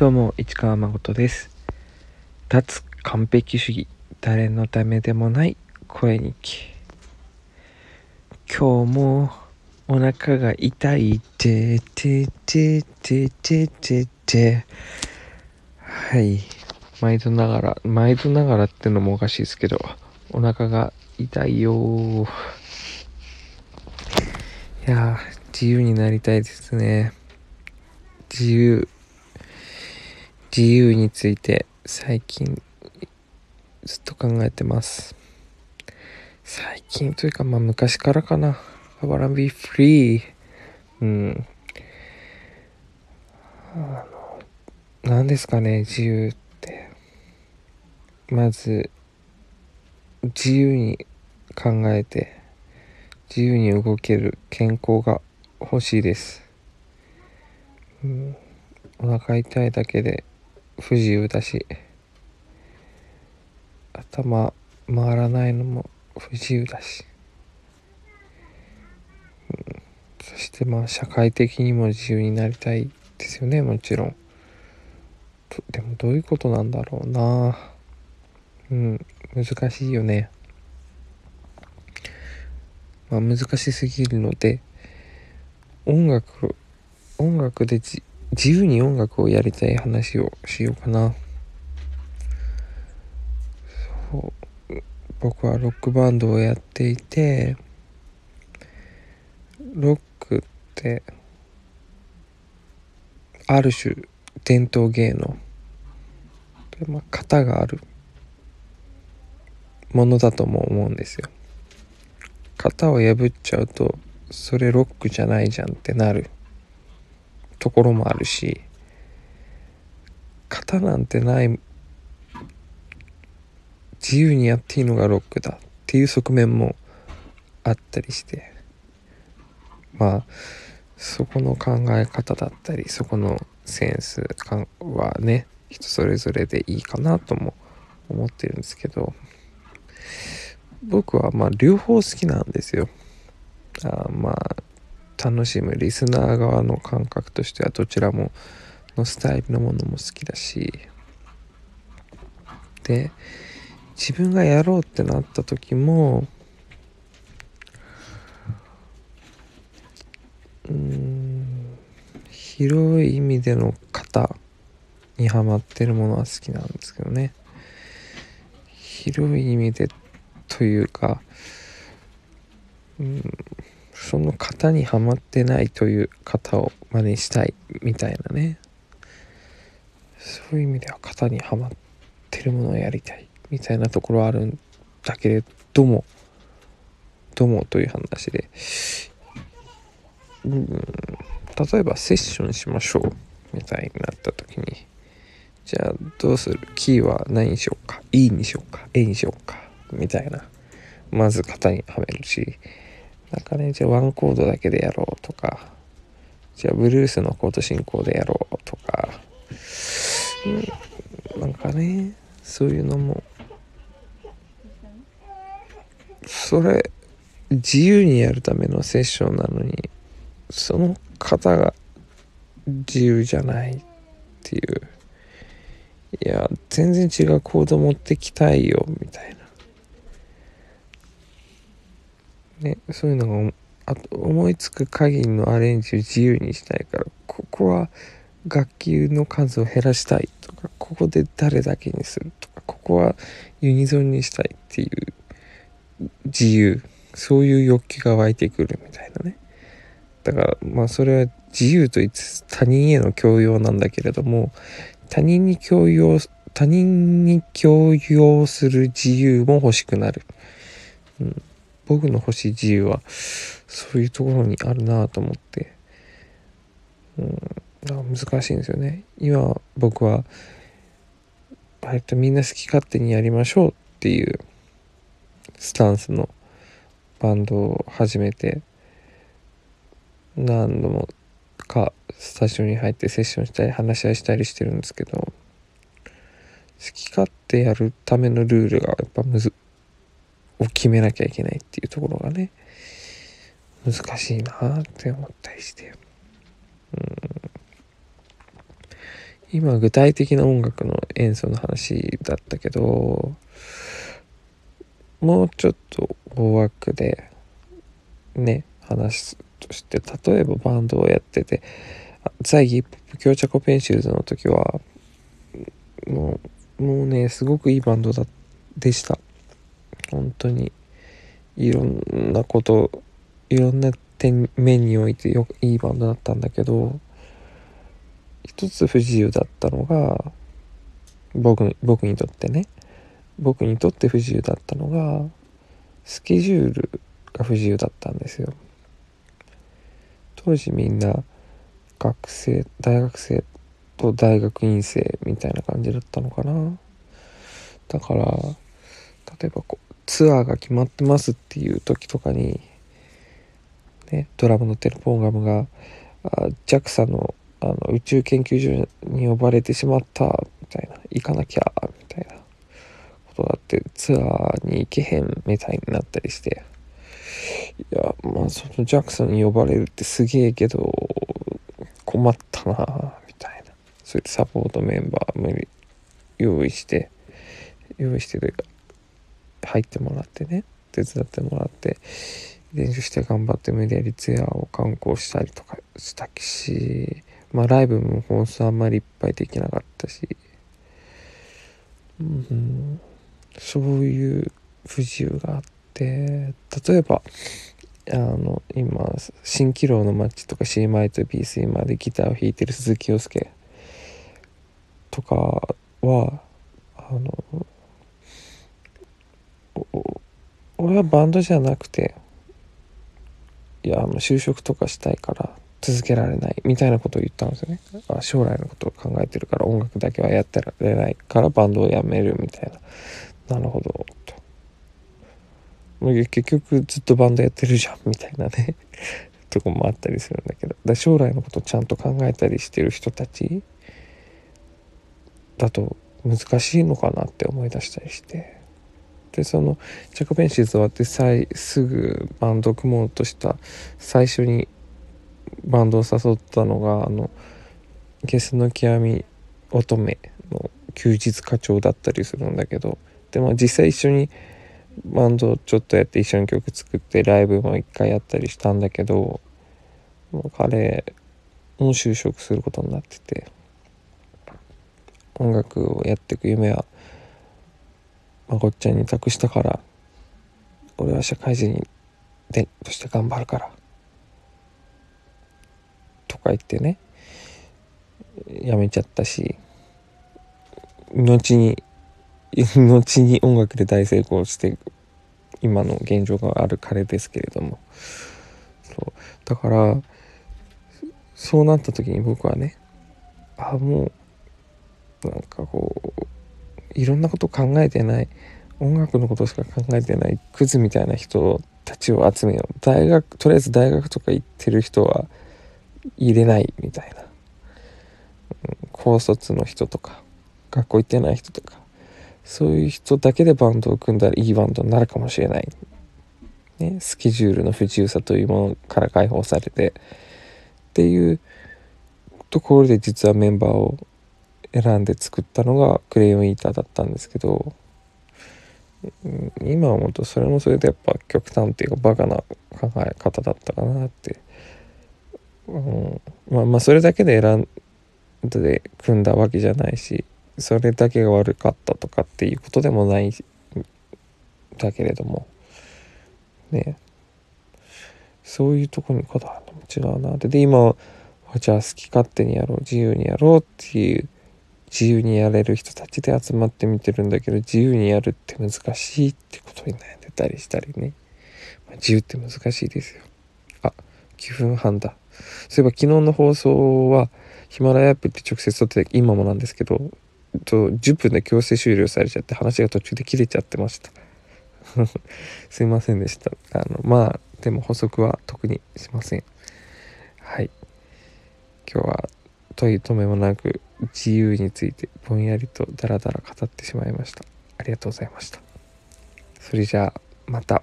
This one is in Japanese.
どうも、市川誠です。脱完璧主義、誰のためでもない声日記。今日もお腹が痛いててててててて。はい。毎度ながら、毎度ながらってのもおかしいですけど、お腹が痛いよ。いや、自由になりたいですね。自由。自由について最近ずっと考えてます。最近というかまあ昔からかな。I wanna be free うん。あの何ですかね自由って。まず自由に考えて自由に動ける健康が欲しいです、うん、お腹痛いだけで不自由だし。頭回らないのも不自由だし、うん、そしてまあ社会的にも自由になりたいですよねもちろん。でもどういうことなんだろうな。うん。難しいよね。まあ難しすぎるので音楽音楽でじ自由に音楽をやりたい話をしようかな。そう。僕はロックバンドをやっていてロックってある種伝統芸能。で、まあ、型があるものだとも思うんですよ。型を破っちゃうとそれロックじゃないじゃんってなる。ところもあるし型なんてない自由にやっていいのがロックだっていう側面もあったりしてまあそこの考え方だったりそこのセンス感はね人それぞれでいいかなとも思ってるんですけど僕はまあ両方好きなんですよ。あまあ楽しむリスナー側の感覚としてはどちらものスタイルのものも好きだし。で自分がやろうってなった時もうん広い意味での型にはまってるものは好きなんですけどね。広い意味でというかうんその型にはまってないという型を真似したいみたいなね。そういう意味では型にはまってるものをやりたいみたいなところはあるんだけれどもどうもという話で。うん。例えばセッションしましょうみたいになった時に。じゃあどうする？キーは何にしようか？E にしようか？A にしようか？みたいな。まず型にはめるし。なんかね、じゃあワンコードだけでやろうとか、じゃあブルースのコード進行でやろうとか、うん、なんかね、そういうのも、それ、自由にやるためのセッションなのに、その方が自由じゃないっていう、いや、全然違うコード持ってきたいよ、みたいな。ね、そういうのがあと思いつく限りのアレンジを自由にしたいからここは楽器の数を減らしたいとかここで誰だけにするとかここはユニゾンにしたいっていう自由そういう欲求が湧いてくるみたいなね。だからまあそれは自由と言いつつ他人への強要なんだけれども他人に強要他人に強要する自由も欲しくなる、うん、僕の欲しい自由はそういうところにあるなと思って、うん、難しいんですよね。今僕は割とみんな好き勝手にやりましょうっていうスタンスのバンドを始めて何度もかスタジオに入ってセッションしたり話し合いしたりしてるんですけど好き勝手やるためのルールがやっぱむずを決めなきゃいけないっていうところがね難しいなって思ったりして。今具体的な音楽の演奏の話だったけどもうちょっと大枠でね話として例えばバンドをやってて在ヒップホップ強着ペンシルズの時はもうもうねすごくいいバンドだでした。本当にいろんなこといろんな点面においてよいいバンドだったんだけど一つ不自由だったのが僕僕にとってね。僕にとって不自由だったのがスケジュールが不自由だったんですよ。当時みんな学生大学生と大学院生みたいな感じだったのかな。だから例えばこうツアーが決まってますっていう時とかに、ね、ドラムのテレフォンガムが JAXA のあの宇宙研究所に呼ばれてしまったみたいな行かなきゃみたいなことがあってツアーに行けへんみたいになったりしていやまあその JAXA に呼ばれるってすげえけど困ったなみたいな。そういうサポートメンバー無理用意して用意してる入ってもらってね手伝ってもらって練習して頑張って無理やりツアーを観光したりとかしたしまあライブも本数あんまりいっぱいできなかったし、うん、そういう不自由があって例えばあの今蜃気楼の街とか C マイと B スイマでギターを弾いてる鈴木洋介とかはあの俺はバンドじゃなくていやあの就職とかしたいから続けられないみたいなことを言ったんですよね。あ将来のことを考えてるから音楽だけはやってられないからバンドをやめるみたいな。なるほどと。結局ずっとバンドやってるじゃんみたいなね。とこもあったりするんだけど。だ将来のことをちゃんと考えたりしてる人たちだと難しいのかなって思い出したりして。でそのジャコベンシーズ終わってすぐバンド組もうとした最初にバンドを誘ったのがあのゲスの極み乙女の休日課長だったりするんだけどでも実際一緒にバンドをちょっとやって一緒に曲作ってライブも一回やったりしたんだけどもう彼も就職することになってて音楽をやっていく夢はまこっちゃんに託したから俺は社会人でとして頑張るからとか言ってねやめちゃったし後に 後に音楽で大成功して今の現状がある彼ですけれども。そう。だからそうなった時に僕はねあもうなんかこういろんなこと考えてない。音楽のことしか考えてない。クズみたいな人たちを集めよう。大学とりあえず大学とか行ってる人は入れないみたいな、うん、高卒の人とか学校行ってない人とか。そういう人だけでバンドを組んだらいいバンドになるかもしれない、ね、スケジュールの不自由さというものから解放されて。っていうところで実はメンバーを選んで作ったのがクレヨンイーターだったんですけど今思うとそれもそれでやっぱ極端っていうかバカな考え方だったかなって、うん、まあまあそれだけで選んで組んだわけじゃないしそれだけが悪かったとかっていうことでもないだけれども。ね。そういうとこにこだわるのも違うなって。で今はじゃあ好き勝手にやろう自由にやろうっていう自由にやれる人たちで集まって見てるんだけど自由にやるって難しいってことに悩んでたりしたりね、まあ、自由って難しいですよ。あ9分半だそういえば昨日の放送はヒマラヤアップって直接撮って今もなんですけどと10分で強制終了されちゃって話が途中で切れちゃってました。すいませんでした。あのまあでも補足は特にしません。はい。今日は問い止めもなく自由についてぼんやりとダラダラ語ってしまいました。ありがとうございました。それじゃあまた。